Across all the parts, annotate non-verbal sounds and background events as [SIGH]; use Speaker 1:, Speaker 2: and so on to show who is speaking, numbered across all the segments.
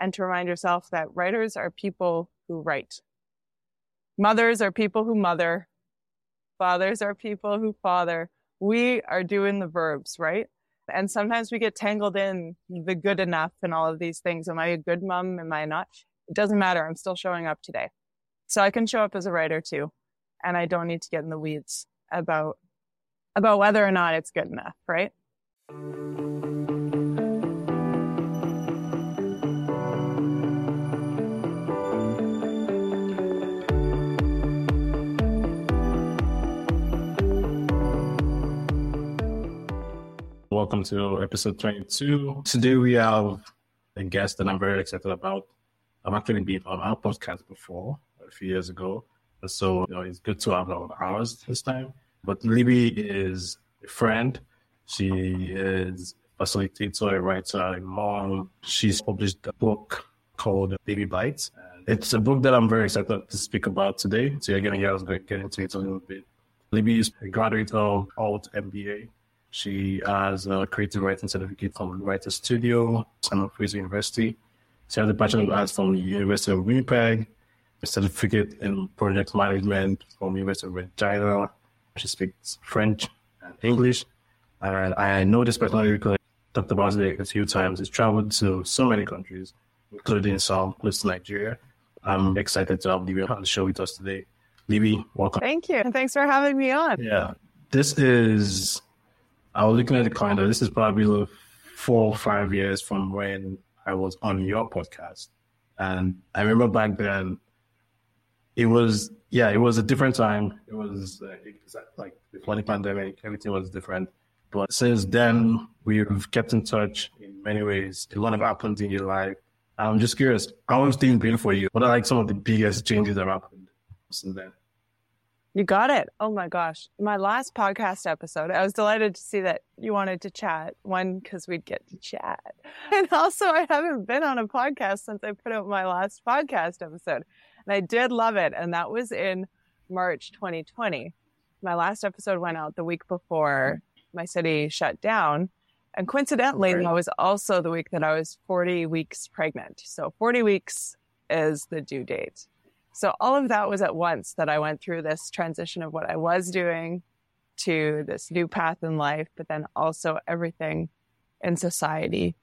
Speaker 1: and to remind yourself that writers are people who write. Mothers are people who mother. Fathers are people who father. We are doing the verbs, right? And sometimes we get tangled in the good enough and all of these things. Am I a good mom? Am I not? It doesn't matter. I'm still showing up today. So I can show up as a writer too. And I don't need to get in the weeds about, about whether or not it's good enough, right?
Speaker 2: Welcome to episode 22. Today we have a guest that I'm very excited about. I've actually been on our podcast before a few years ago. So you know, it's good to have of ours this time. But Libby is a friend. She is a facilitator, a writer, a mom. She's published a book called Babybytes. It's a book that I'm very excited to speak about today. So you're going to hear us get into it a little bit. Libby is a graduate of Alt MBA she has a creative writing certificate from Writer Studio, Simon Fraser University. She has a Bachelor of Arts from the University of Winnipeg, a certificate in project management from University of Regina. She speaks French and English. And I know this personally because I talked about it a few times. She's traveled to so many countries, including some close to Nigeria. I'm excited to have Libby on the show with us today. Libby, welcome.
Speaker 1: Thank you. And thanks for having me on.
Speaker 2: Yeah. This is I was looking at the calendar. This is probably four or five years from when I was on your podcast. And I remember back then, it was, yeah, it was a different time. It was uh, like before the pandemic, everything was different. But since then, we've kept in touch in many ways. A lot have happened in your life. I'm just curious, how has things been for you? What are like some of the biggest changes that have happened since then?
Speaker 1: You got it. Oh my gosh. My last podcast episode, I was delighted to see that you wanted to chat. One, because we'd get to chat. [LAUGHS] And also, I haven't been on a podcast since I put out my last podcast episode. And I did love it. And that was in March 2020. My last episode went out the week before my city shut down. And coincidentally, that was also the week that I was 40 weeks pregnant. So 40 weeks is the due date. So all of that was at once that I went through this transition of what I was doing to this new path in life, but then also everything in society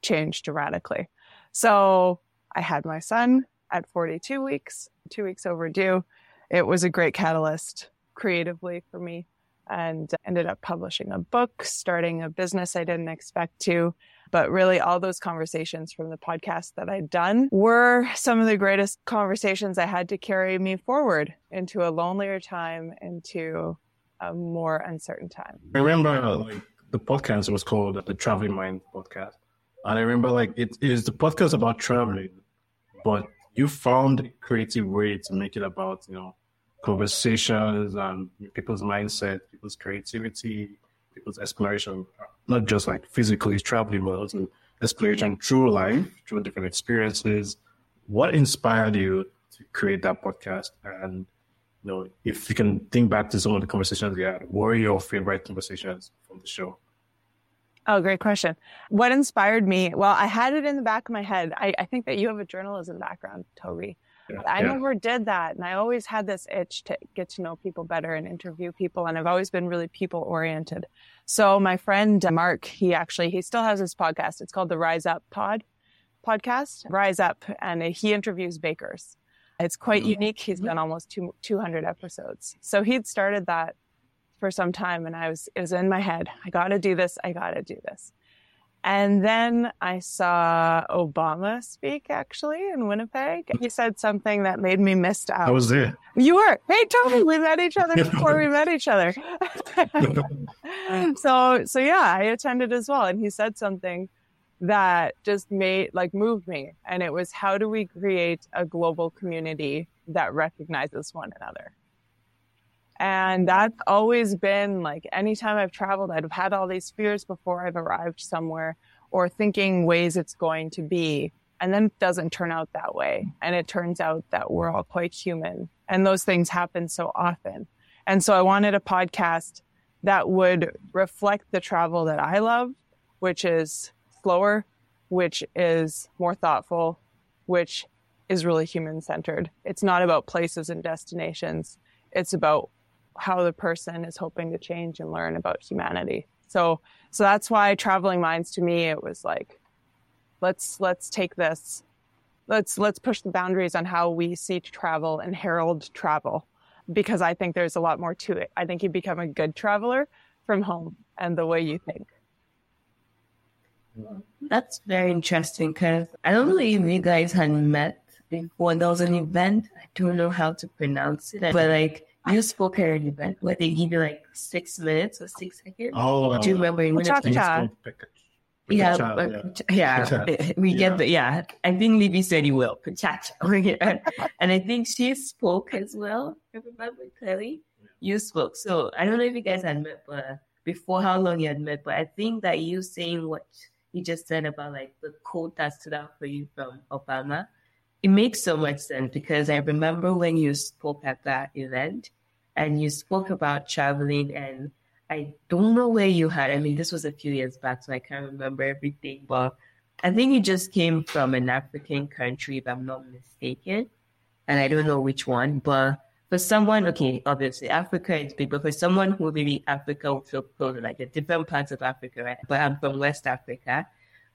Speaker 1: changed radically. So I had my son at 42 weeks, two weeks overdue. It was a great catalyst creatively for me and ended up publishing a book, starting a business I didn't expect to, but really, all those conversations from the podcast that I'd done were some of the greatest conversations I had to carry me forward into a lonelier time, into a more uncertain time.
Speaker 2: I remember like the podcast was called the Traveling Mind podcast. And I remember like it is the podcast about traveling, but you found a creative way to make it about, you know, conversations and people's mindset, people's creativity, people's exploration not just like physically traveling, but also exploration through life, through different experiences. What inspired you to create that podcast? And you know, if you can think back to some of the conversations you had, what are your favorite conversations from the show?
Speaker 1: Oh, great question. What inspired me? Well, I had it in the back of my head. I, I think that you have a journalism background, Tobi. Yeah, [LAUGHS] I yeah. never did that. And I always had this itch to get to know people better and interview people. And I've always been really people oriented. So my friend uh, Mark, he actually, he still has his podcast. It's called the Rise Up Pod podcast, Rise Up. And he interviews bakers. It's quite mm-hmm. unique. He's done almost two, 200 episodes. So he'd started that for some time and I was, it was in my head. I got to do this. I got to do this. And then I saw Obama speak actually in Winnipeg. He said something that made me miss out.
Speaker 2: I was there.
Speaker 1: You were. Hey, Tony, we met each other [LAUGHS] before we met each other. [LAUGHS] so, so yeah, I attended as well. And he said something that just made, like, moved me. And it was, how do we create a global community that recognizes one another? And that's always been like anytime I've traveled, I've had all these fears before I've arrived somewhere or thinking ways it's going to be. And then it doesn't turn out that way. And it turns out that we're all quite human. And those things happen so often. And so I wanted a podcast that would reflect the travel that I love, which is slower, which is more thoughtful, which is really human centered. It's not about places and destinations. It's about how the person is hoping to change and learn about humanity. So so that's why traveling minds to me it was like let's let's take this let's let's push the boundaries on how we see travel and herald travel because I think there's a lot more to it. I think you become a good traveler from home and the way you think.
Speaker 3: That's very interesting because I don't believe you guys had met before. There was an event, I don't know how to pronounce it, but like you spoke at an event where they give you like six minutes or six seconds.
Speaker 2: Oh,
Speaker 3: Do you remember? in
Speaker 1: Cha
Speaker 3: minutes?
Speaker 1: cha.
Speaker 3: Yeah,
Speaker 2: Cha,
Speaker 3: but- yeah, [LAUGHS] we
Speaker 2: Yeah.
Speaker 3: get the yeah. I think Libby said he will. PechaKucha. [LAUGHS] and I think she spoke as well. I remember clearly, you spoke. So I don't know if you guys had met, but before how long you had met. But I think that you saying what you just said about like the quote that stood out for you from Obama, it makes so much sense because I remember when you spoke at that event and you spoke about traveling and I don't know where you had. I mean, this was a few years back, so I can't remember everything. But I think you just came from an African country, if I'm not mistaken, and I don't know which one. But for someone, okay, obviously Africa is big, but for someone who maybe Africa would feel close, like the different parts of Africa, right? But I'm from West Africa.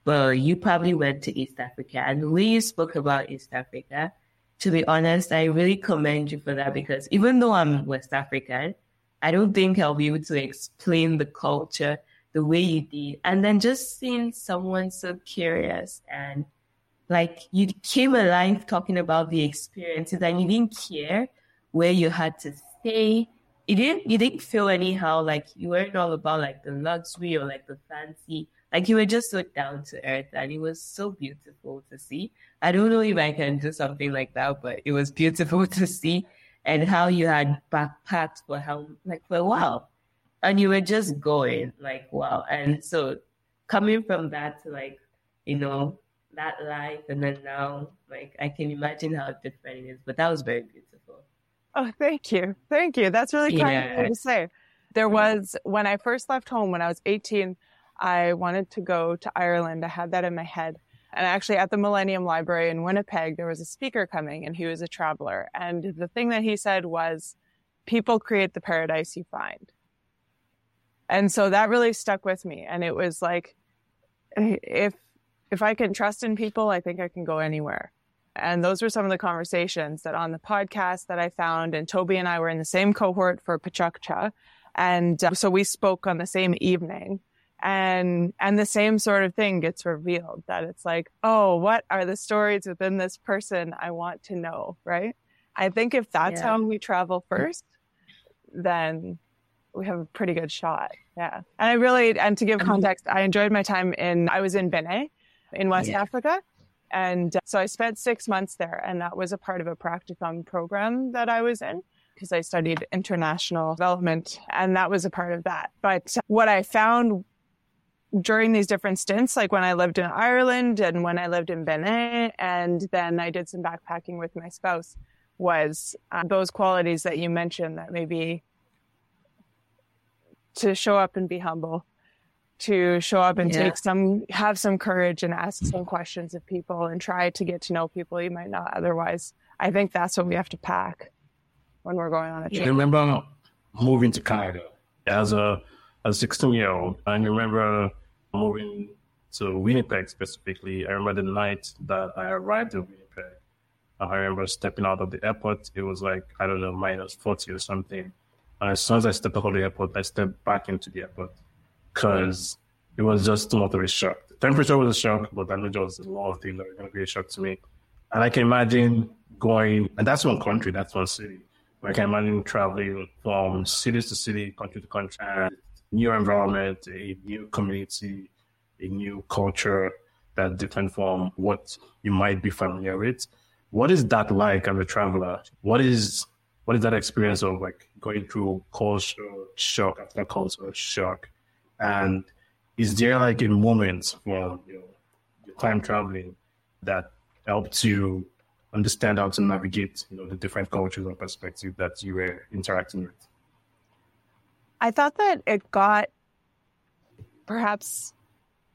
Speaker 3: But you probably went to East Africa, and the way you spoke about East Africa, to be honest, I really commend you for that because even though I'm West African, I don't think I'll be able to explain the culture the way you did. And then just seeing someone so curious and like you came alive talking about the experiences and you didn't care where you had to stay. You didn't you didn't feel anyhow like you weren't all about like the luxury or like the fancy. Like you were just so down to earth and it was so beautiful to see. I don't know if I can do something like that, but it was beautiful [LAUGHS] to see and how you had backpacked for how like for a while and you were just going like wow and so coming from that to like you know that life and then now like i can imagine how different it is but that was very beautiful
Speaker 1: Oh, thank you. Thank you. That's really kind of you to say. There was, when I first left home when I was 18, I wanted to go to Ireland. I had that in my head. And actually, at the Millennium Library in Winnipeg, there was a speaker coming and he was a traveler. And the thing that he said was, people create the paradise you find. And so that really stuck with me. And it was like, if, if I can trust in people, I think I can go anywhere. And those were some of the conversations that on the podcast that I found. And Tobi and I were in the same cohort for PechaKucha. And uh, so we spoke on the same evening and, and the same sort of thing gets revealed that it's like, oh, what are the stories within this person I want to know? Right. I think if that's
Speaker 3: Yeah.
Speaker 1: how we travel first, then we have a pretty good shot. Yeah. And I really, and to give context, I enjoyed my time in, I was in Benin in West
Speaker 3: Yeah.
Speaker 1: Africa. And uh, so I spent six months there, and that was a part of a practicum program that I was in because I studied international development, and that was a part of that. But what I found during these different stints, like when I lived in Ireland and when I lived in Benin, and then I did some backpacking with my spouse, was uh, those qualities that you mentioned that maybe to show up and be humble to show up and
Speaker 3: Yeah.
Speaker 1: take some have some courage and ask some questions of people and try to get to know people you might not otherwise i think that's what we have to pack when we're going on a trip I
Speaker 2: remember moving to Canada as a a 16 year old. I remember moving to Winnipeg specifically. I remember the night that I arrived in Winnipeg. I remember stepping out of the airport. It was like, I don't know, minus 40 or something. And as soon as I stepped out of the airport, I stepped back into the airport because it was just of a shock. The temperature was a shock, but I know there was a lot of things that were going to be a shock to me. And I can imagine going, and that's one country, that's one city. I can imagine traveling from city to city, country to country, and new environment, a new community, a new culture that's different from what you might be familiar with. What is that like as a traveler? What is what is that experience of like going through culture shock after culture shock? And is there like a moment from you know, your time traveling that helped you understand how to navigate, you know, the different cultures and perspectives that you were interacting with?
Speaker 1: I thought that it got perhaps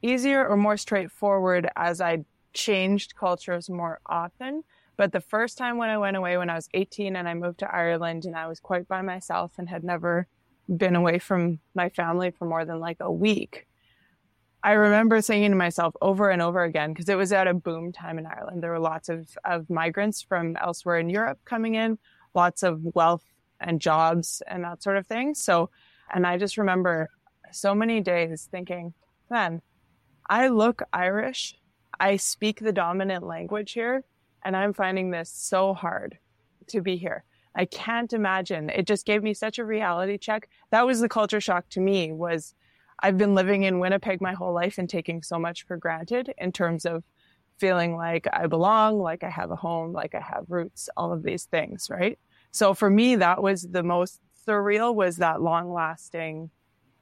Speaker 1: easier or more straightforward as I changed cultures more often. But the first time when I went away when I was 18 and I moved to Ireland and I was quite by myself and had never been away from my family for more than like a week, I remember saying to myself over and over again, because it was at a boom time in Ireland. There were lots of, of migrants from elsewhere in Europe coming in, lots of wealth and jobs and that sort of thing. So, and I just remember so many days thinking, man, I look Irish. I speak the dominant language here, and I'm finding this so hard to be here. I can't imagine. It just gave me such a reality check. That was the culture shock to me was I've been living in Winnipeg my whole life and taking so much for granted in terms of feeling like I belong, like I have a home, like I have roots, all of these things, right? So for me, that was the most surreal was that long lasting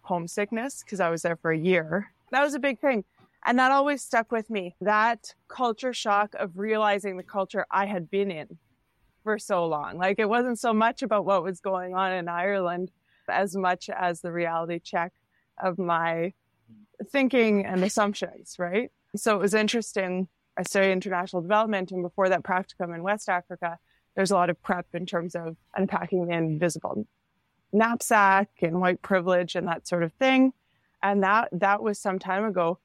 Speaker 1: homesickness because I was there for a year. That was a big thing. And that always stuck with me. That culture shock of realizing the culture I had been in for so long. Like it wasn't so much about what was going on in Ireland as much as the reality check of my thinking and assumptions, right? So it was interesting. I studied international development and before that practicum in West Africa, there's a lot of prep in terms of unpacking the invisible knapsack and white privilege and that sort of thing. And that, that was some time ago.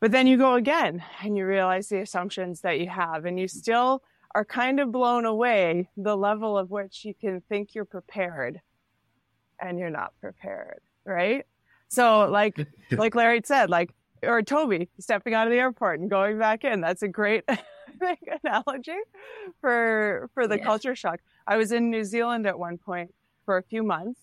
Speaker 1: But then you go again and you realize the assumptions that you have and you still are kind of blown away the level of which you can think you're prepared and you're not prepared right? So like like Lerit said, like or Tobi stepping out of the airport and going back in. That's a great [LAUGHS] analogy for for the yes. culture shock. I was in New Zealand at one point for a few months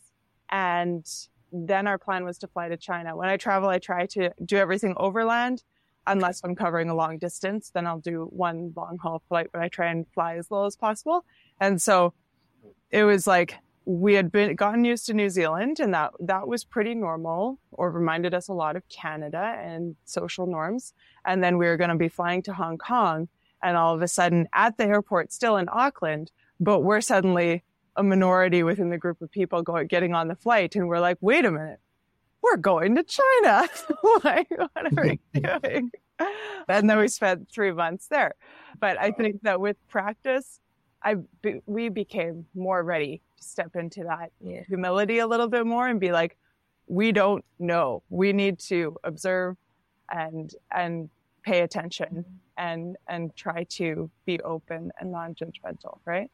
Speaker 1: and then our plan was to fly to China. When I travel, I try to do everything overland unless I'm covering a long distance, then I'll do one long haul flight, but I try and fly as low as possible. And so it was like we had been gotten used to New Zealand and that that was pretty normal or reminded us a lot of Canada and social norms. And then we were going to be flying to Hong Kong and all of a sudden at the airport still in Auckland, but we're suddenly a minority within the group of people going getting on the flight and we're like, "Wait a minute. We're going to China." [LAUGHS] like, what are we [LAUGHS] doing? and then we spent 3 months there. But I think that with practice I we became more ready to step into that yeah. humility a little bit more and be like, we don't know. We need to observe and and pay attention mm-hmm. and and try to be open and non-judgmental, right?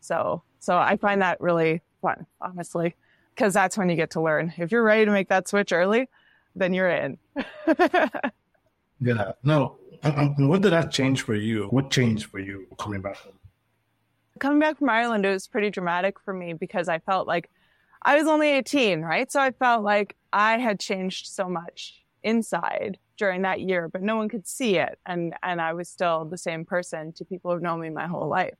Speaker 1: So so I find that really fun, honestly, because that's when you get to learn. If you're ready to make that switch early, then you're in. [LAUGHS]
Speaker 2: yeah. No. Um, um, what did that change for you? What changed for you coming back home?
Speaker 1: coming back from Ireland, it was pretty dramatic for me because I felt like I was only 18, right? So I felt like I had changed so much inside during that year, but no one could see it. And, and I was still the same person to people who've known me my whole life.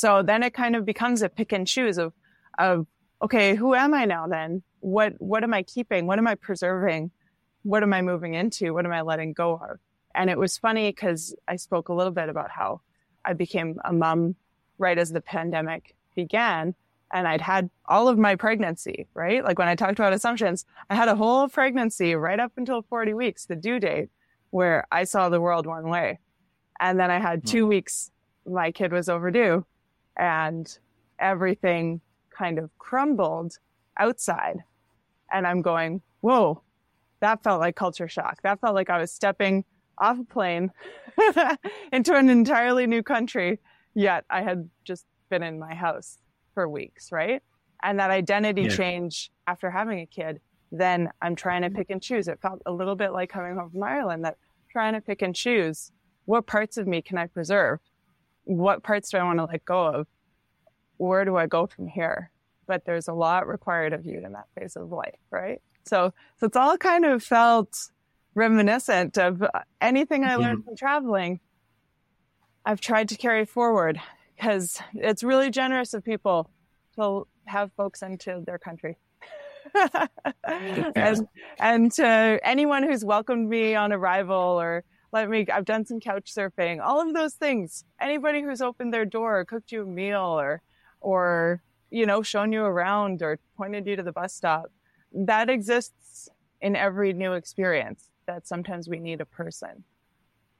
Speaker 1: So then it kind of becomes a pick and choose of, of, okay, who am I now then? What, what am I keeping? What am I preserving? What am I moving into? What am I letting go of? And it was funny because I spoke a little bit about how I became a mom right as the pandemic began. And I'd had all of my pregnancy, right? Like when I talked about assumptions, I had a whole pregnancy right up until 40 weeks, the due date, where I saw the world one way. And then I had two hmm. weeks, my kid was overdue and everything kind of crumbled outside. And I'm going, whoa, that felt like culture shock. That felt like I was stepping off a plane [LAUGHS] into an entirely new country yet I had just been in my house for weeks, right? And that identity yeah. change after having a kid, then I'm trying to pick and choose. It felt a little bit like coming home from Ireland that trying to pick and choose what parts of me can I preserve? What parts do I want to let go of? Where do I go from here? But there's a lot required of you in that phase of life, right? So, so it's all kind of felt reminiscent of anything I learned mm-hmm. from traveling I've tried to carry forward because it's really generous of people to have folks into their country. [LAUGHS] and and to anyone who's welcomed me on arrival or let me I've done some couch surfing, all of those things. Anybody who's opened their door or cooked you a meal or or you know, shown you around or pointed you to the bus stop. That exists in every new experience. that sometimes we need a person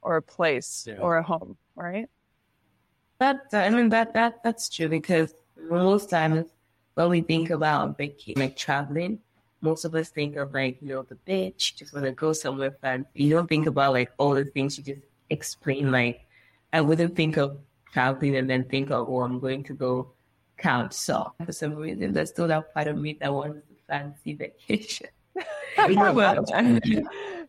Speaker 1: or a place
Speaker 2: Yeah.
Speaker 1: or a home, right?
Speaker 3: That I mean that that that's true because most times when we think about vacation, like traveling, most of us think of like you know the beach, just want to go somewhere fun. You don't think about like all the things you just explained. Like I wouldn't think of traveling and then think of oh I'm going to go count salt. For some reason, there's still that part of me that wants a fancy vacation. [LAUGHS] [LAUGHS] But-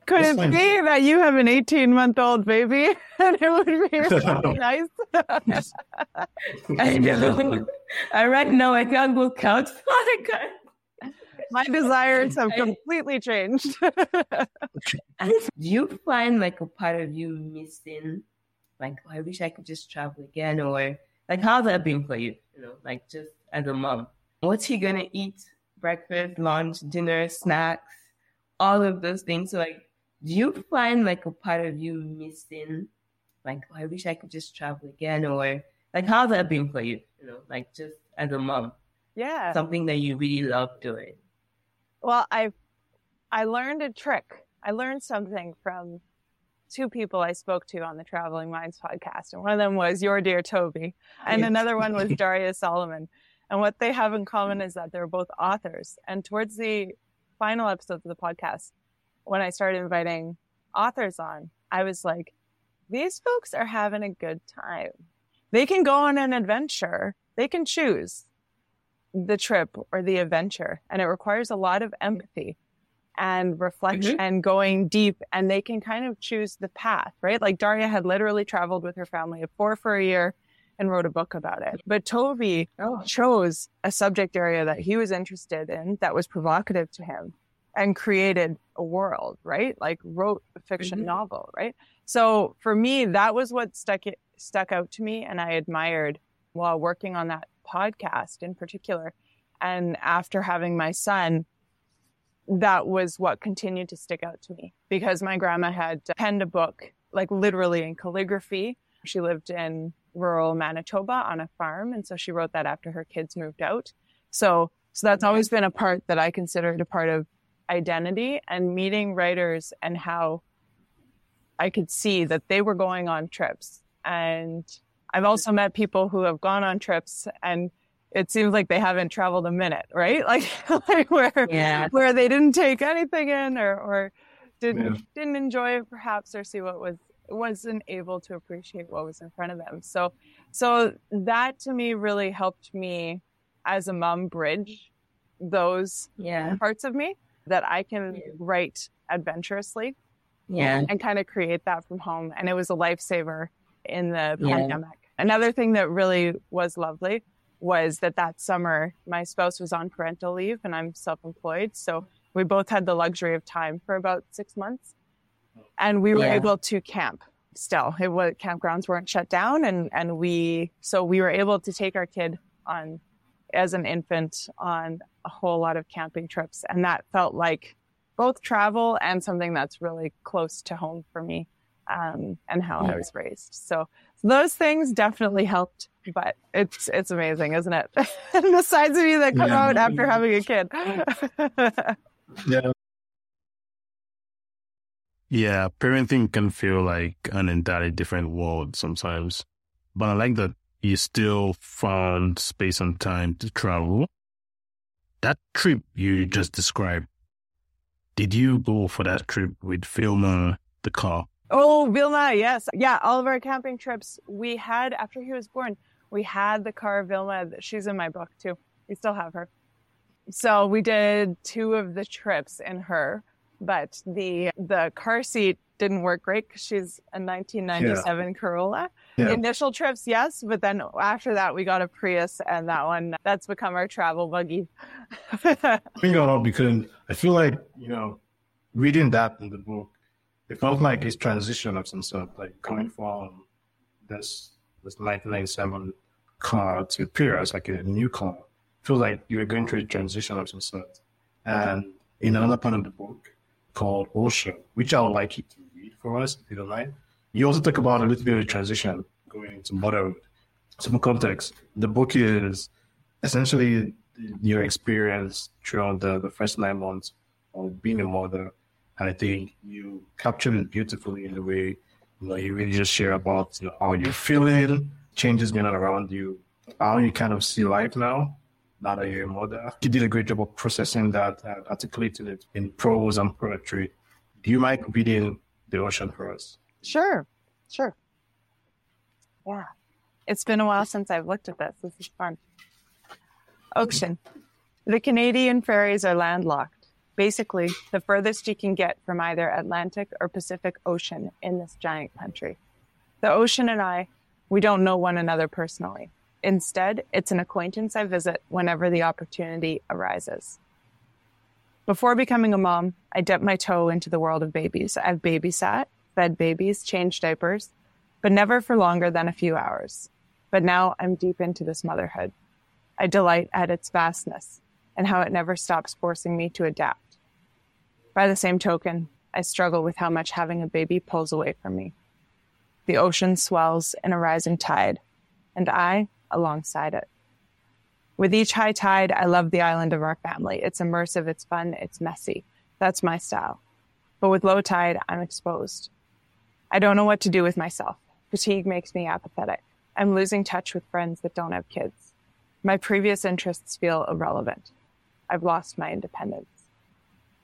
Speaker 1: Could
Speaker 2: It's
Speaker 1: it
Speaker 2: fine.
Speaker 1: be that you have an 18 month old baby [LAUGHS] and it would be really nice?
Speaker 3: I know. And right now I can't go count. I can't.
Speaker 1: My desires have completely changed.
Speaker 3: Do [LAUGHS] you find like a part of you missing, like, oh, I wish I could just travel again, or like, how's that been for you? You know, like just as a mom, what's he gonna eat? Breakfast, lunch, dinner, snacks, all of those things. So, like, do you find like a part of you missing, like, oh, I wish I could just travel again, or like, how's that been for you? You know, like just as a mom,
Speaker 1: yeah.
Speaker 3: something that you really love doing.
Speaker 1: Well, I I learned a trick. I learned something from two people I spoke to on the Traveling Minds podcast, and one of them was your dear Tobi, and another one was [LAUGHS] Daria Salamon. And what they have in common is that they're both authors. And towards the final episodes of the podcast, when I started inviting authors on, I was like, these folks are having a good time. They can go on an adventure. They can choose the trip or the adventure. And it requires a lot of empathy and reflection and going deep. And they can kind of choose the path, right? Like Daria had literally traveled with her family of four for a year and wrote a book about it. But Tobi
Speaker 3: Oh,
Speaker 1: chose a subject area that he was interested in that was provocative to him and created a world, right? Like wrote a fiction
Speaker 3: Mhm.
Speaker 1: novel, right? So for me, that was what stuck it stuck out to me and I admired while working on that podcast in particular. And after having my son, that was what continued to stick out to me because my grandma had penned a book, like literally in calligraphy. She lived in rural Manitoba on a farm. And so she wrote that after her kids moved out. So, so that's always been a part that I considered a part of identity and meeting writers and how I could see that they were going on trips. And I've also met people who have gone on trips and it seems like they haven't traveled a minute, right? [LAUGHS] Like, like where,
Speaker 3: Yeah.
Speaker 1: where they didn't take anything in or, or didn't,
Speaker 2: Yeah.
Speaker 1: didn't enjoy it perhaps or see what was, wasn't able to appreciate what was in front of them. So, so that to me really helped me as a mom bridge those
Speaker 3: Yeah.
Speaker 1: parts of me that I can
Speaker 3: Yeah.
Speaker 1: write adventurously
Speaker 3: Yeah.
Speaker 1: and kind of create that from home. And it was a lifesaver in the
Speaker 3: Yeah.
Speaker 1: pandemic. Another thing that really was lovely was that that summer my spouse was on parental leave and I'm self-employed. So we both had the luxury of time for about six months and we were
Speaker 3: Yeah.
Speaker 1: able to camp still. It was campgrounds weren't shut down and, and we, so we were able to take our kid on as an infant on a whole lot of camping trips. And that felt like both travel and something that's really close to home for me um, and how I was raised. So those things definitely helped, but it's it's amazing, isn't it? [LAUGHS] and the sides of you that come
Speaker 2: Yeah.
Speaker 1: out after having a kid. [LAUGHS]
Speaker 2: Yeah.
Speaker 4: Yeah, parenting can feel like an entirely different world sometimes. But I like that you still found space and time to travel. That trip you just described, did you go for that trip with Vilma, the car?
Speaker 1: Oh, Vilma, yes. Yeah, all of our camping trips we had after he was born, we had the car Vilma. She's in my book too. We still have her. So we did two of the trips in her, but the the car seat didn't work great because she's a 1997 Corolla.
Speaker 2: Yeah.
Speaker 1: Initial trips, yes, but then after that we got a Prius, and that one that's become our travel buggy.
Speaker 2: Bring it up because I feel like, you know, reading that in the book, it felt like it's transition of some sort, like coming from this this 1997 car to Prius, like a new car. Feel like you were going through a transition of some sort. And in another part of the book called Ocean, which I would like you to read for us, if you don't mind, you also talk about a little bit of a transition going into motherhood. Some context. The book is essentially your experience throughout the, the first nine months of being a mother And I think you captured it beautifully in the way you know you really just share about you know, how you're feeling, changes going on around you, how you kind of see life now. Now that you're a mother, you did a great job of processing that and articulating it in prose and poetry. Do you mind reading the ocean for us?
Speaker 1: Sure, sure. Yeah. It's been a while since I've looked at this. This is fun. Ocean. The Canadian prairies are landlocked. Basically, the furthest you can get from either Atlantic or Pacific Ocean in this giant country. The ocean and I, we don't know one another personally. Instead, it's an acquaintance I visit whenever the opportunity arises. Before becoming a mom, I dipped my toe into the world of babies. I've babysat, fed babies, changed diapers, but never for longer than a few hours. But now I'm deep into this motherhood. I delight at its vastness and how it never stops forcing me to adapt. By the same token, I struggle with how much having a baby pulls away from me. The ocean swells in a rising tide, and I alongside it. With each high tide, I love the island of our family. It's immersive, it's fun, it's messy. That's my style. But with low tide, I'm exposed. I don't know what to do with myself. Fatigue makes me apathetic. I'm losing touch with friends that don't have kids. My previous interests feel irrelevant. I've lost my independence.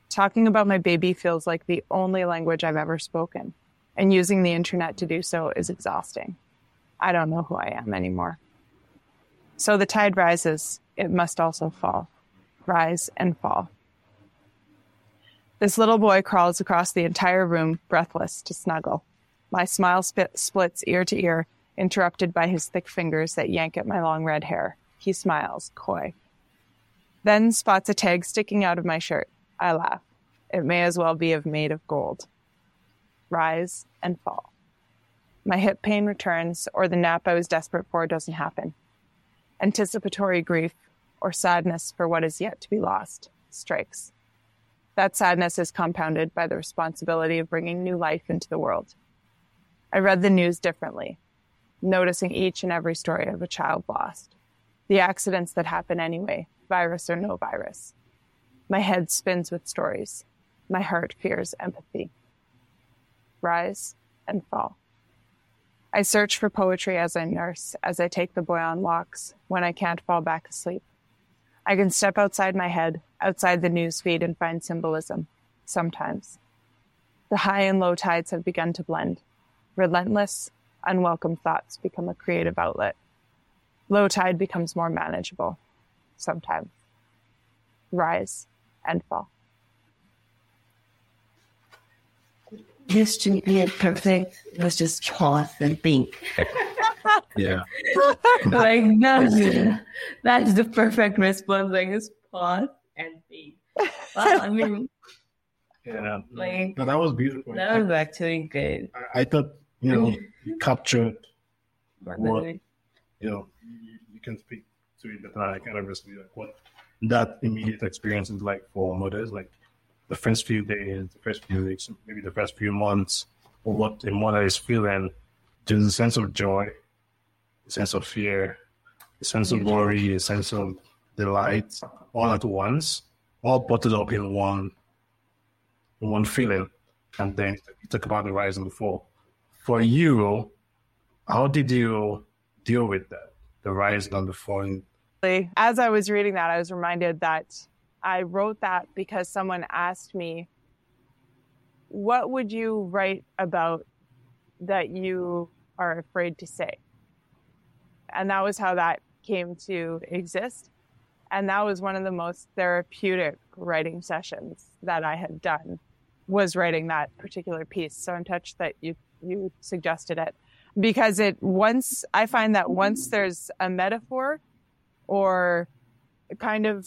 Speaker 1: Talking about my baby feels like the only language I've ever spoken, and using the internet to do so is exhausting. I don't know who I am anymore. So the tide rises, it must also fall. Rise and fall. This little boy crawls across the entire room, breathless, to snuggle. My smile spit, splits ear to ear, interrupted by his thick fingers that yank at my long red hair. He smiles, coy. Then spots a tag sticking out of my shirt. I laugh. It may as well be of made of gold. Rise and fall. My hip pain returns, or the nap I was desperate for doesn't happen. Anticipatory grief, or sadness for what is yet to be lost, strikes. That sadness is compounded by the responsibility of bringing new life into the world. I read the news differently, noticing each and every story of a child lost, the accidents that happen anyway, virus or no virus. My head spins with stories. My heart fears empathy. Rise and fall. I search for poetry as I nurse, as I take the boy on walks, when I can't fall back asleep. I can step outside my head, outside the news feed, and find symbolism, sometimes. The high and low tides have begun to blend. Relentless, unwelcome thoughts become a creative outlet. Low tide becomes more manageable, sometimes. Rise and fall.
Speaker 3: Just to be perfect was just pause and think. [LAUGHS]
Speaker 2: Yeah. [LAUGHS]
Speaker 3: like that's that's the perfect response. Like just pause and think. Wow, I mean [LAUGHS]
Speaker 2: Yeah.
Speaker 3: Like-
Speaker 2: no, that was beautiful.
Speaker 3: that was actually good.
Speaker 2: I, I thought, you know, you captured, What? You know, you, you can speak to it better. I of just like what that immediate experience is like for mothers, like the first few days, the first few weeks, maybe the first few months, or what a mother is feeling. There's a sense of joy, a sense of fear, a sense of worry, a sense of delight, all at once, all bottled up in one, in one feeling. And then you talk about the rise and the fall. For you, how did you deal with that? The rise on the phone.
Speaker 1: As I was reading that, I was reminded that I wrote that because someone asked me, What would you write about that you are afraid to say? And that was how that came to exist. And that was one of the most therapeutic writing sessions that I had done was writing that particular piece. So I'm touched that you you suggested it because it once I find that once there's a metaphor or kind of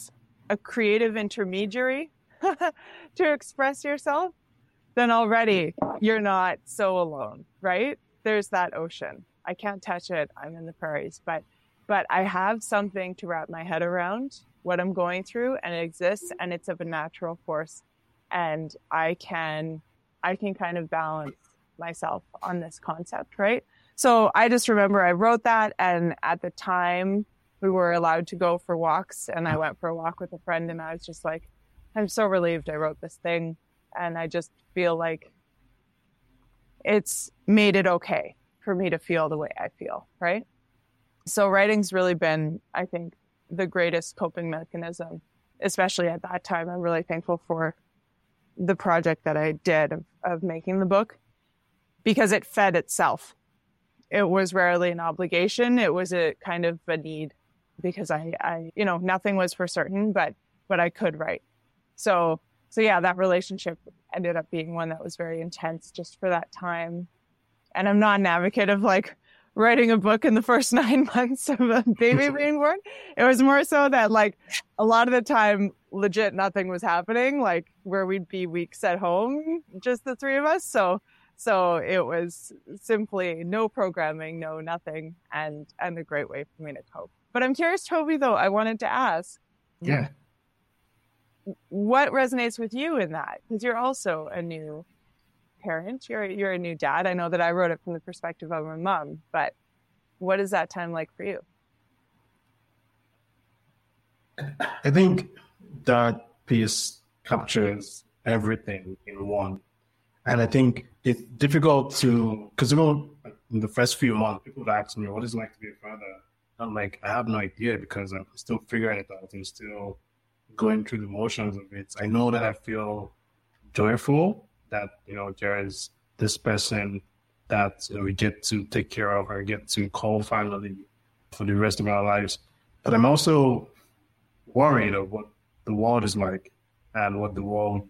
Speaker 1: a creative intermediary [LAUGHS] to express yourself, then already you're not so alone, right? There's that ocean. I can't touch it. I'm in the prairies, but but I have something to wrap my head around what I'm going through and it exists and it's of a natural force and I can I can kind of balance myself on this concept, right? So I just remember I wrote that and at the time we were allowed to go for walks and I went for a walk with a friend and I was just like I'm so relieved I wrote this thing And I just feel like it's made it okay for me to feel the way I feel, right? So writing's really been, I think, the greatest coping mechanism, especially at that time. I'm really thankful for the project that I did of, of making the book because it fed itself. It was rarely an obligation. It was a kind of a need because I, I, you know, nothing was for certain, but, but I could write. So, so yeah, that relationship ended up being one that was very intense just for that time. And I'm not an advocate of like writing a book in the first [LAUGHS] nine months of a baby [LAUGHS] being born. It was more so that like a lot of the time, legit nothing was happening, like where we'd be weeks at home, just the three of us. So, so it was simply no programming, no nothing, and and a great way for me to cope. But I'm curious, Tobi, though, I wanted to ask.
Speaker 2: Yeah.
Speaker 1: What resonates with you in that? Because you're also a new parent. You're you're a new dad. I know that I wrote it from the perspective of a mom, but what is that time like for you?
Speaker 2: I think that piece captures everything in one. And I think it's difficult to, because you know, in the first few months, people ask me, what is it like to be a father? I'm like, I have no idea because I'm still figuring it out and still going through the motions of it. I know that I feel joyful that, you know, there is this person that you know, we get to take care of or get to call family for the rest of our lives. But I'm also worried of what the world is like and what the world,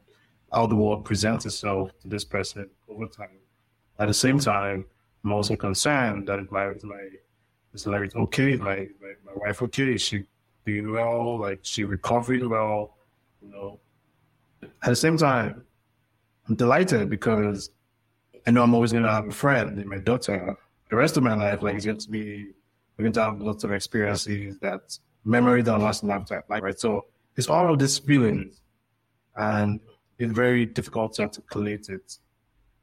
Speaker 2: how the world presents itself to this person over time. At the same time, I'm also concerned that if my, if my it's like okay, my, my, my wife okay, she doing well, like she recovering well, you know. At the same time, I'm delighted because I know I'm always gonna have a friend in my daughter. The rest of my life, like it's going to be we're going to have lots of experiences that memory that last a lifetime, like right. So it's all of these feelings, and it's very difficult to articulate it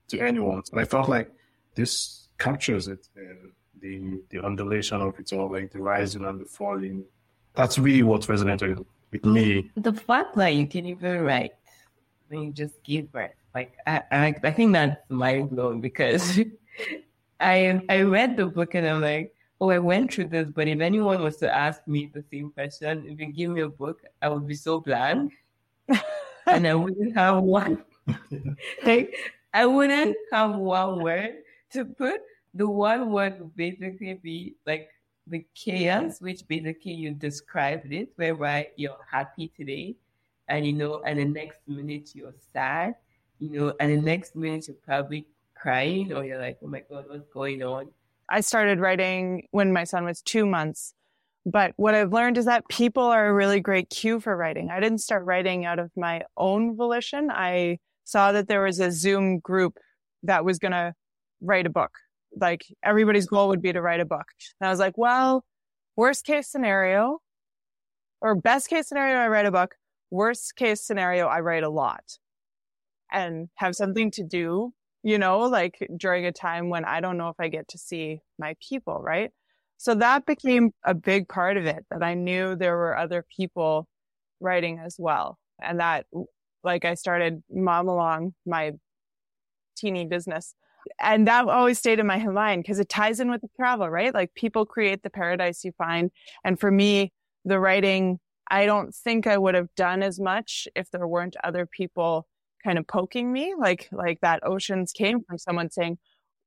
Speaker 2: to anyone. And I felt like this captures it. Uh, the the undulation of it all, like the rising and the falling. That's really what resonated with me.
Speaker 3: The fact that you can even write when you just give birth, like I I, I think that's mind blowing because [LAUGHS] I I read the book and I'm like, oh, I went through this, but if anyone was to ask me the same question, if you give me a book, I would be so blank, and I wouldn't have one. [LAUGHS] like I wouldn't have one word to put the one word would basically be like the chaos, which basically you described it, whereby you're happy today, and you know, and the next minute you're sad, you know, and the next minute you're probably crying, or you're like, oh my god, what's going on?
Speaker 1: I started writing when my son was two months. But what I've learned is that people are a really great cue for writing. I didn't start writing out of my own volition. I saw that there was a Zoom group that was going to write a book like everybody's goal would be to write a book. And I was like, well, worst case scenario or best case scenario, I write a book. Worst case scenario, I write a lot and have something to do, you know, like during a time when I don't know if I get to see my people, right? So that became a big part of it that I knew there were other people writing as well. And that, like, I started Momalong, my teeny business and that always stayed in my mind because it ties in with the travel, right? Like people create the paradise you find. And for me, the writing, I don't think I would have done as much if there weren't other people kind of poking me. Like, like that oceans came from someone saying,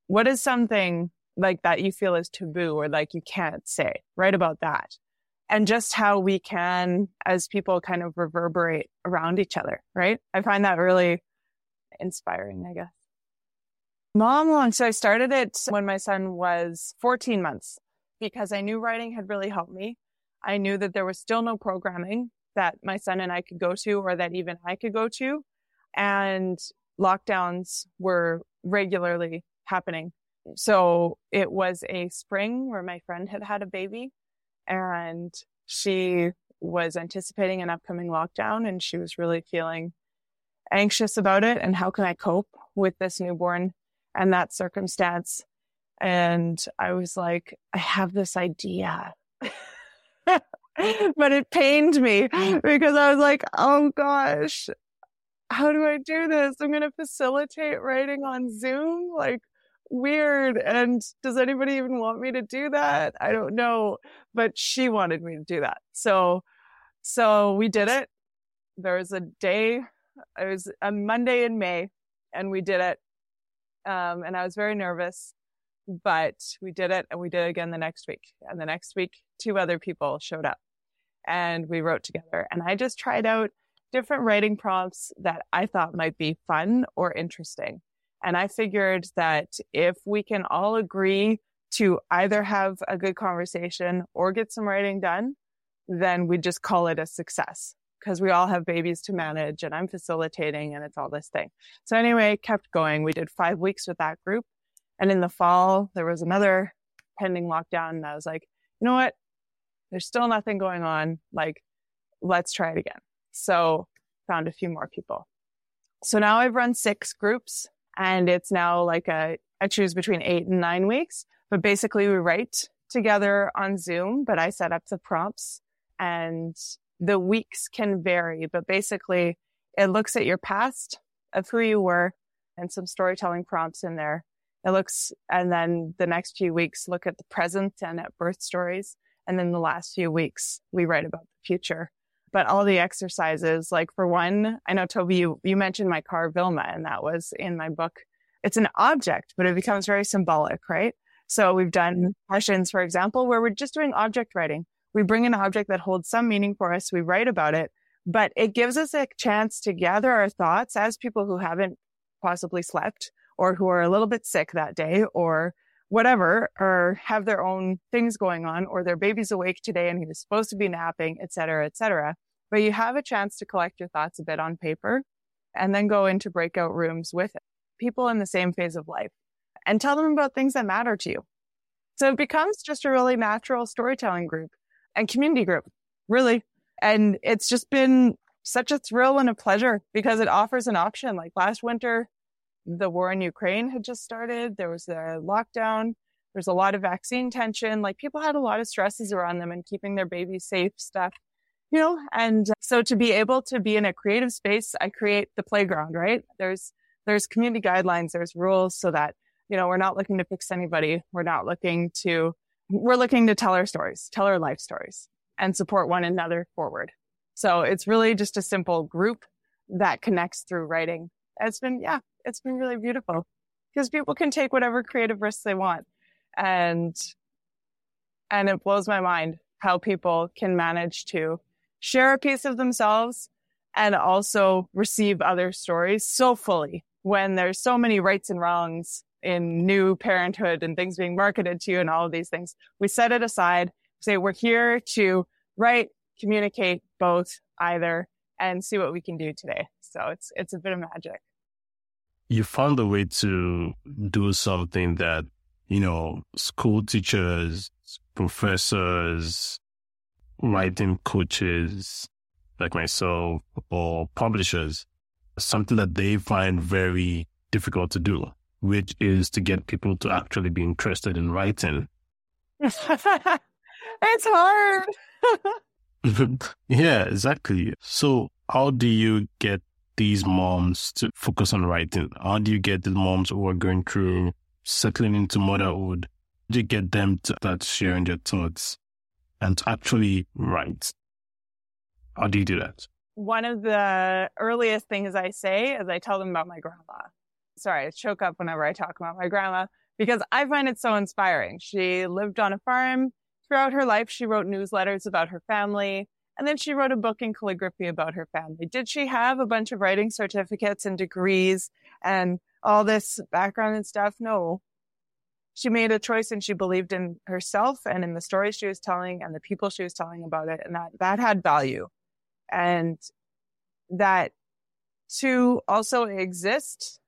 Speaker 1: what is something like that you feel is taboo or like you can't say? Write about that. And just how we can, as people kind of reverberate around each other, right? I find that really inspiring, I guess. Momalong. So I started it when my son was 14 months because I knew writing had really helped me. I knew that there was still no programming that my son and I could go to or that even I could go to. And lockdowns were regularly happening. So it was a spring where my friend had had a baby and she was anticipating an upcoming lockdown and she was really feeling anxious about it and how can I cope with this newborn and that circumstance. And I was like, I have this idea. [LAUGHS] but it pained me mm. because I was like, oh gosh, how do I do this? I'm going to facilitate writing on Zoom. Like, weird. And does anybody even want me to do that? I don't know. But she wanted me to do that. So, so we did it. There was a day, it was a Monday in May, and we did it. Um, and I was very nervous, but we did it and we did it again the next week. And the next week, two other people showed up and we wrote together. And I just tried out different writing prompts that I thought might be fun or interesting. And I figured that if we can all agree to either have a good conversation or get some writing done, then we just call it a success because we all have babies to manage and I'm facilitating and it's all this thing. So anyway, kept going. We did five weeks with that group. And in the fall, there was another pending lockdown. And I was like, you know what? There's still nothing going on. Like, let's try it again. So found a few more people. So now I've run six groups and it's now like a, I choose between eight and nine weeks, but basically we write together on Zoom, but I set up the prompts and the weeks can vary, but basically it looks at your past of who you were and some storytelling prompts in there. It looks, and then the next few weeks look at the present and at birth stories. And then the last few weeks we write about the future but all the exercises, like for one, I know Tobi, you, you mentioned my car Vilma, and that was in my book. It's an object, but it becomes very symbolic, right? So we've done sessions, for example, where we're just doing object writing. We bring an object that holds some meaning for us. We write about it, but it gives us a chance to gather our thoughts as people who haven't possibly slept or who are a little bit sick that day or whatever, or have their own things going on, or their baby's awake today and he was supposed to be napping, et cetera, et cetera. But you have a chance to collect your thoughts a bit on paper and then go into breakout rooms with people in the same phase of life and tell them about things that matter to you. So it becomes just a really natural storytelling group and community group, really. And it's just been such a thrill and a pleasure because it offers an option. Like last winter, the war in Ukraine had just started. There was a lockdown. There's a lot of vaccine tension. Like people had a lot of stresses around them and keeping their babies safe stuff, you know, and so to be able to be in a creative space, I create the playground, right? There's, there's community guidelines. There's rules so that, you know, we're not looking to fix anybody. We're not looking to, we're looking to tell our stories, tell our life stories and support one another forward. So it's really just a simple group that connects through writing. It's been, yeah, it's been really beautiful because people can take whatever creative risks they want. And, and it blows my mind how people can manage to share a piece of themselves and also receive other stories so fully when there's so many rights and wrongs in new parenthood and things being marketed to you and all of these things. We set it aside, say we're here to write, communicate both either and see what we can do today. So it's, it's a bit of magic
Speaker 4: you found a way to do something that, you know, school teachers, professors, writing coaches like myself or publishers, something that they find very difficult to do, which is to get people to actually be interested in writing. [LAUGHS]
Speaker 1: it's hard. [LAUGHS] [LAUGHS]
Speaker 4: yeah, exactly. So how do you get these moms to focus on writing? How do you get the moms who are going through settling into motherhood? How do you get them to start sharing their thoughts and to actually write? How do you do that?
Speaker 1: One of the earliest things I say is I tell them about my grandma. Sorry, I choke up whenever I talk about my grandma because I find it so inspiring. She lived on a farm. Throughout her life, she wrote newsletters about her family. And then she wrote a book in calligraphy about her family. Did she have a bunch of writing certificates and degrees and all this background and stuff? No. She made a choice and she believed in herself and in the stories she was telling and the people she was telling about it. And that, that had value. And that to also exist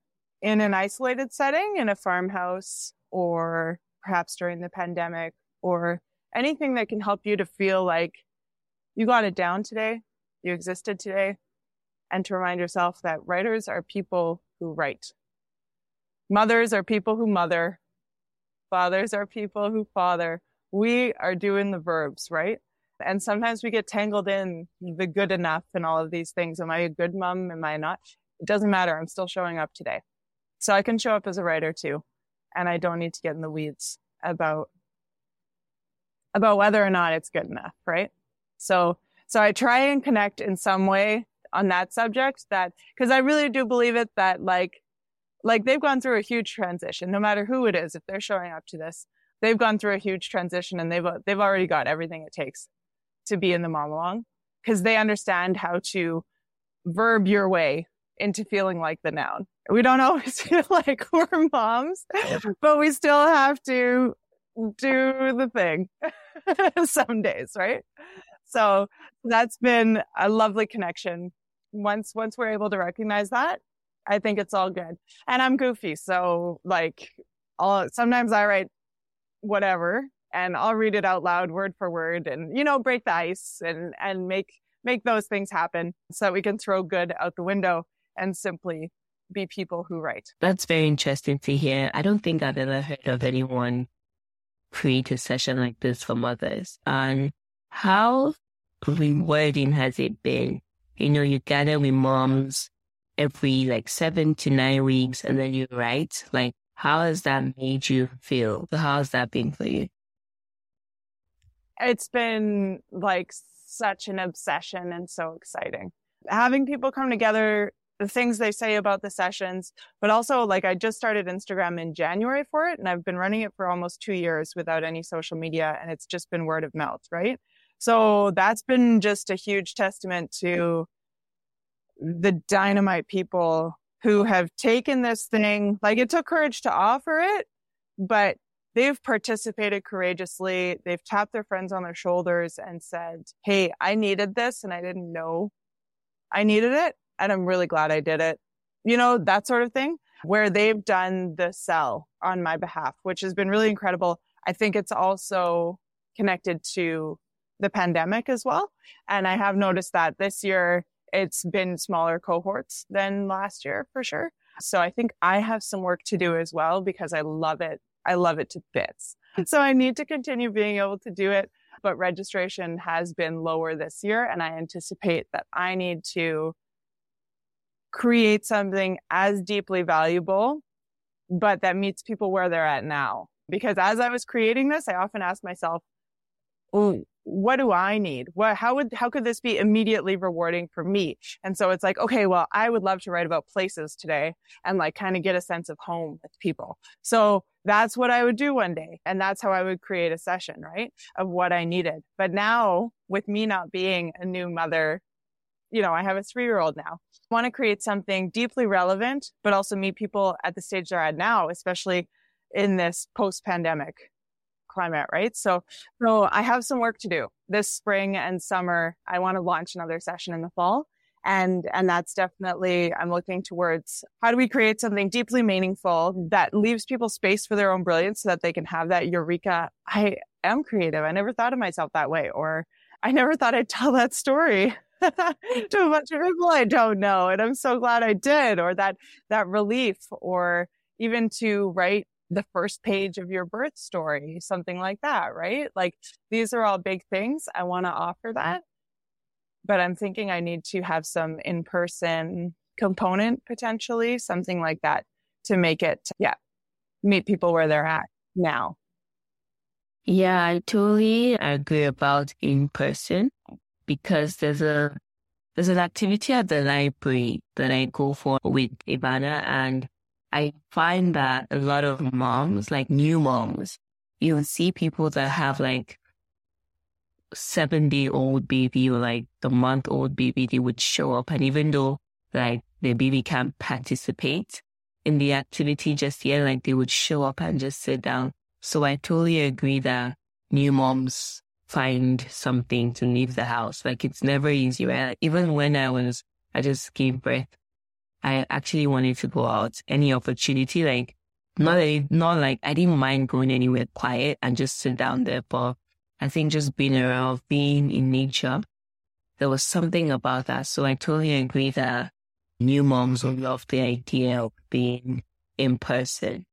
Speaker 1: in an isolated setting in a farmhouse or perhaps during the pandemic or anything that can help you to feel like you got it down today. You existed today. And to remind yourself that writers are people who write. Mothers are people who mother. Fathers are people who father. We are doing the verbs, right? And sometimes we get tangled in the good enough and all of these things. Am I a good mom? Am I not? It doesn't matter. I'm still showing up today. So I can show up as a writer too. And I don't need to get in the weeds about, about whether or not it's good enough. Right. So, so I try and connect in some way on that subject that, cause I really do believe it that like, like they've gone through a huge transition, no matter who it is, if they're showing up to this, they've gone through a huge transition and they've, they've already got everything it takes to be in the Momalong because they understand how to verb your way into feeling like the noun. We don't [LAUGHS] always feel like we're moms, but we still have to do the thing [LAUGHS] some days, right? So that's been a lovely connection. Once, once we're able to recognize that, I think it's all good. And I'm goofy. So like, I'll, sometimes I write whatever and I'll read it out loud word for word and, you know, break the ice and, and make, make those things happen so that we can throw good out the window and simply be people who write.
Speaker 3: That's very interesting to hear. I don't think I've ever heard of anyone create a session like this for mothers. And um, how rewarding has it been? You know, you gather with moms every like seven to nine weeks and then you write. Like, how has that made you feel? How has that been for you?
Speaker 1: It's been like such an obsession and so exciting. Having people come together, the things they say about the sessions, but also like I just started Instagram in January for it and I've been running it for almost two years without any social media and it's just been word of mouth, right? So that's been just a huge testament to the dynamite people who have taken this thing. Like it took courage to offer it, but they've participated courageously. They've tapped their friends on their shoulders and said, Hey, I needed this and I didn't know I needed it. And I'm really glad I did it. You know, that sort of thing where they've done the sell on my behalf, which has been really incredible. I think it's also connected to the pandemic as well. And I have noticed that this year it's been smaller cohorts than last year for sure. So I think I have some work to do as well because I love it I love it to bits. So I need to continue being able to do it. But registration has been lower this year. And I anticipate that I need to create something as deeply valuable, but that meets people where they're at now. Because as I was creating this, I often ask myself, what do I need? What, how would, how could this be immediately rewarding for me? And so it's like, okay, well, I would love to write about places today and like kind of get a sense of home with people. So that's what I would do one day. And that's how I would create a session, right? Of what I needed. But now with me not being a new mother, you know, I have a three year old now. I want to create something deeply relevant, but also meet people at the stage they're at now, especially in this post pandemic climate, right? So, so I have some work to do this spring and summer. I want to launch another session in the fall. And, and that's definitely, I'm looking towards how do we create something deeply meaningful that leaves people space for their own brilliance so that they can have that eureka. I am creative. I never thought of myself that way, or I never thought I'd tell that story. [LAUGHS] to a bunch of people I don't know. And I'm so glad I did, or that, that relief, or even to write the first page of your birth story, something like that, right? Like these are all big things. I want to offer that. But I'm thinking I need to have some in person component potentially, something like that to make it, yeah, meet people where they're at now.
Speaker 3: Yeah, I totally agree about in person because there's a there's an activity at the library that I go for with Ivana and I find that a lot of moms, like new moms, you will see people that have like seven day old baby or like the month old baby, they would show up. And even though like the baby can't participate in the activity just yet, like they would show up and just sit down. So I totally agree that new moms find something to leave the house. Like it's never easy, right? even when I was, I just gave birth I actually wanted to go out any opportunity, like not not like I didn't mind going anywhere quiet and just sit down there, but I think just being around, being in nature, there was something about that. So I totally agree that new moms will love the idea of being in person.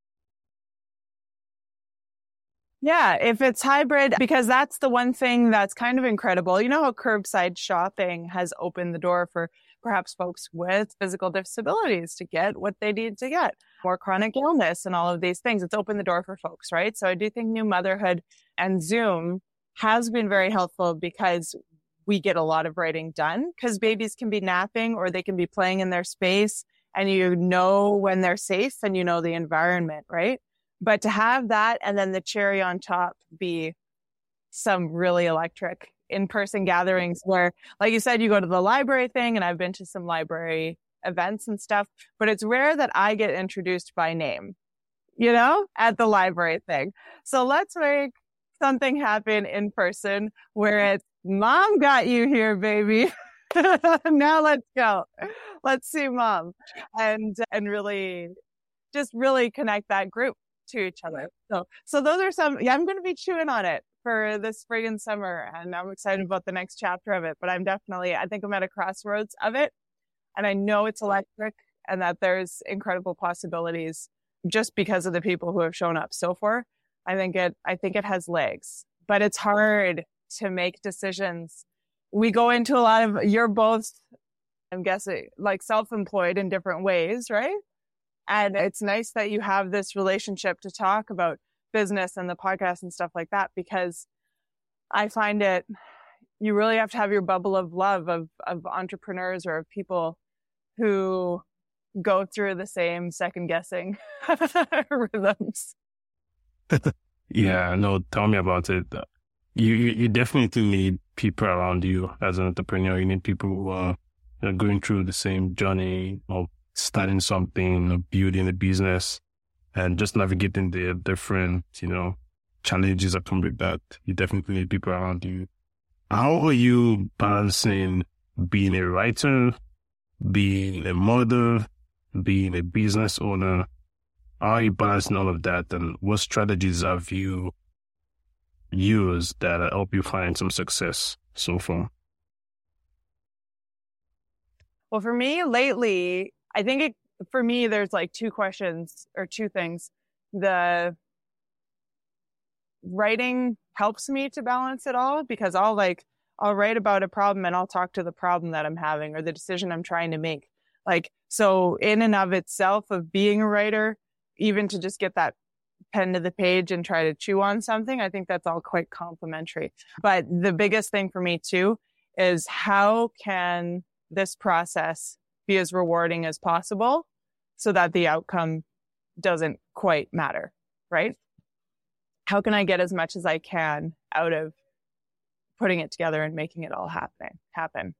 Speaker 1: Yeah, if it's hybrid, because that's the one thing that's kind of incredible. You know how curbside shopping has opened the door for perhaps folks with physical disabilities to get what they need to get, more chronic illness and all of these things. It's opened the door for folks, right? So I do think new motherhood and Zoom has been very helpful because we get a lot of writing done because babies can be napping or they can be playing in their space and you know when they're safe and you know the environment, right? But to have that and then the cherry on top be some really electric in-person gatherings where, like you said, you go to the library thing and I've been to some library events and stuff, but it's rare that I get introduced by name, you know, at the library thing. So let's make something happen in person where it's mom got you here, baby. [LAUGHS] now let's go. Let's see mom and, and really just really connect that group to each other. So, so those are some, yeah, I'm going to be chewing on it for the spring and summer and I'm excited about the next chapter of it, but I'm definitely, I think I'm at a crossroads of it and I know it's electric and that there's incredible possibilities just because of the people who have shown up so far. I think it, I think it has legs, but it's hard to make decisions. We go into a lot of, you're both, I'm guessing, like self-employed in different ways, right? And it's nice that you have this relationship to talk about business and the podcast and stuff like that because I find it, you really have to have your bubble of love of, of entrepreneurs or of people who go through the same second guessing [LAUGHS] rhythms. [LAUGHS]
Speaker 2: yeah, no, tell me about it. You, you, you definitely need people around you as an entrepreneur. You need people who are you know, going through the same journey of starting something, or building a business, and just navigating the different, you know, challenges that come with that. You definitely need people around you. How are you balancing being a writer, being a mother, being a business owner? How are you balancing all of that? And what strategies have you used that help you find some success so far?
Speaker 1: Well, for me lately, I think it, for me, there's like two questions or two things. The writing helps me to balance it all because I'll like, I'll write about a problem and I'll talk to the problem that I'm having or the decision I'm trying to make. Like, so in and of itself of being a writer, even to just get that pen to the page and try to chew on something, I think that's all quite complimentary. But the biggest thing for me too is how can this process be as rewarding as possible so that the outcome doesn't quite matter, right? How can I get as much as I can out of putting it together and making it all happen, happen?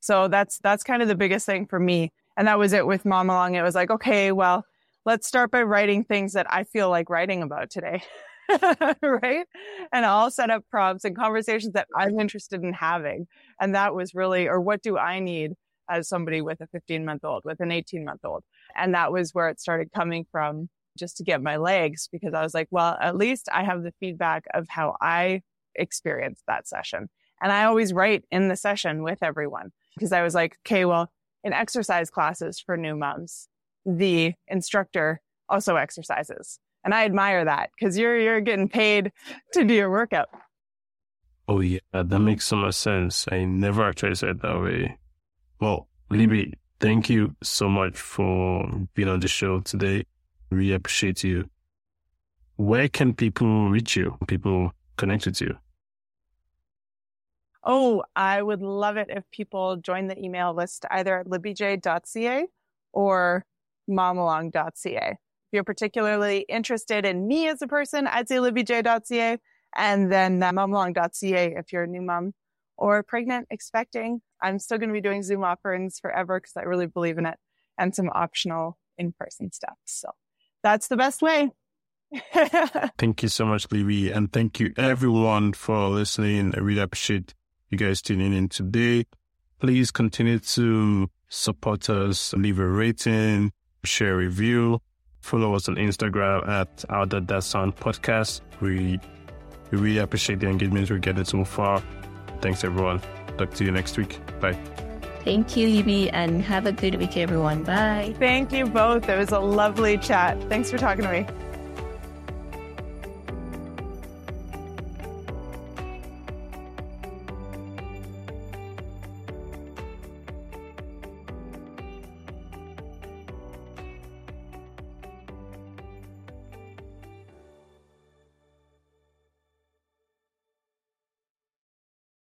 Speaker 1: So that's, that's kind of the biggest thing for me. And that was it with Momalong. It was like, okay, well, let's start by writing things that I feel like writing about today. [LAUGHS] right? And I'll set up prompts and conversations that I'm interested in having. And that was really, or what do I need as somebody with a 15 month old, with an 18 month old. And that was where it started coming from just to get my legs because I was like, well, at least I have the feedback of how I experienced that session. And I always write in the session with everyone because I was like, okay, well, in exercise classes for new moms, the instructor also exercises. And I admire that because you're, you're getting paid to do your workout.
Speaker 2: Oh yeah, that makes so much sense. I never actually said that way. Well, mm-hmm. Libby, thank you so much for being on the show today. Really appreciate you. Where can people reach you? People connect with you?
Speaker 1: Oh, I would love it if people join the email list either at libbyj.ca or momalong.ca. If you're particularly interested in me as a person, I'd say libbyj.ca and then uh, momalong.ca if you're a new mom or pregnant, expecting. I'm still going to be doing Zoom offerings forever because I really believe in it and some optional in person stuff. So that's the best way. [LAUGHS]
Speaker 2: thank you so much, Libby. And thank you everyone for listening. I really appreciate you guys tuning in today. Please continue to support us, leave a rating, share a review, follow us on Instagram at our That Sound Podcast. We, we really appreciate the engagement we're getting so far. Thanks, everyone. Talk to you next week. Bye.
Speaker 3: Thank you, Libby, and have a good week, everyone. Bye.
Speaker 1: Thank you both. It was a lovely chat. Thanks for talking to me.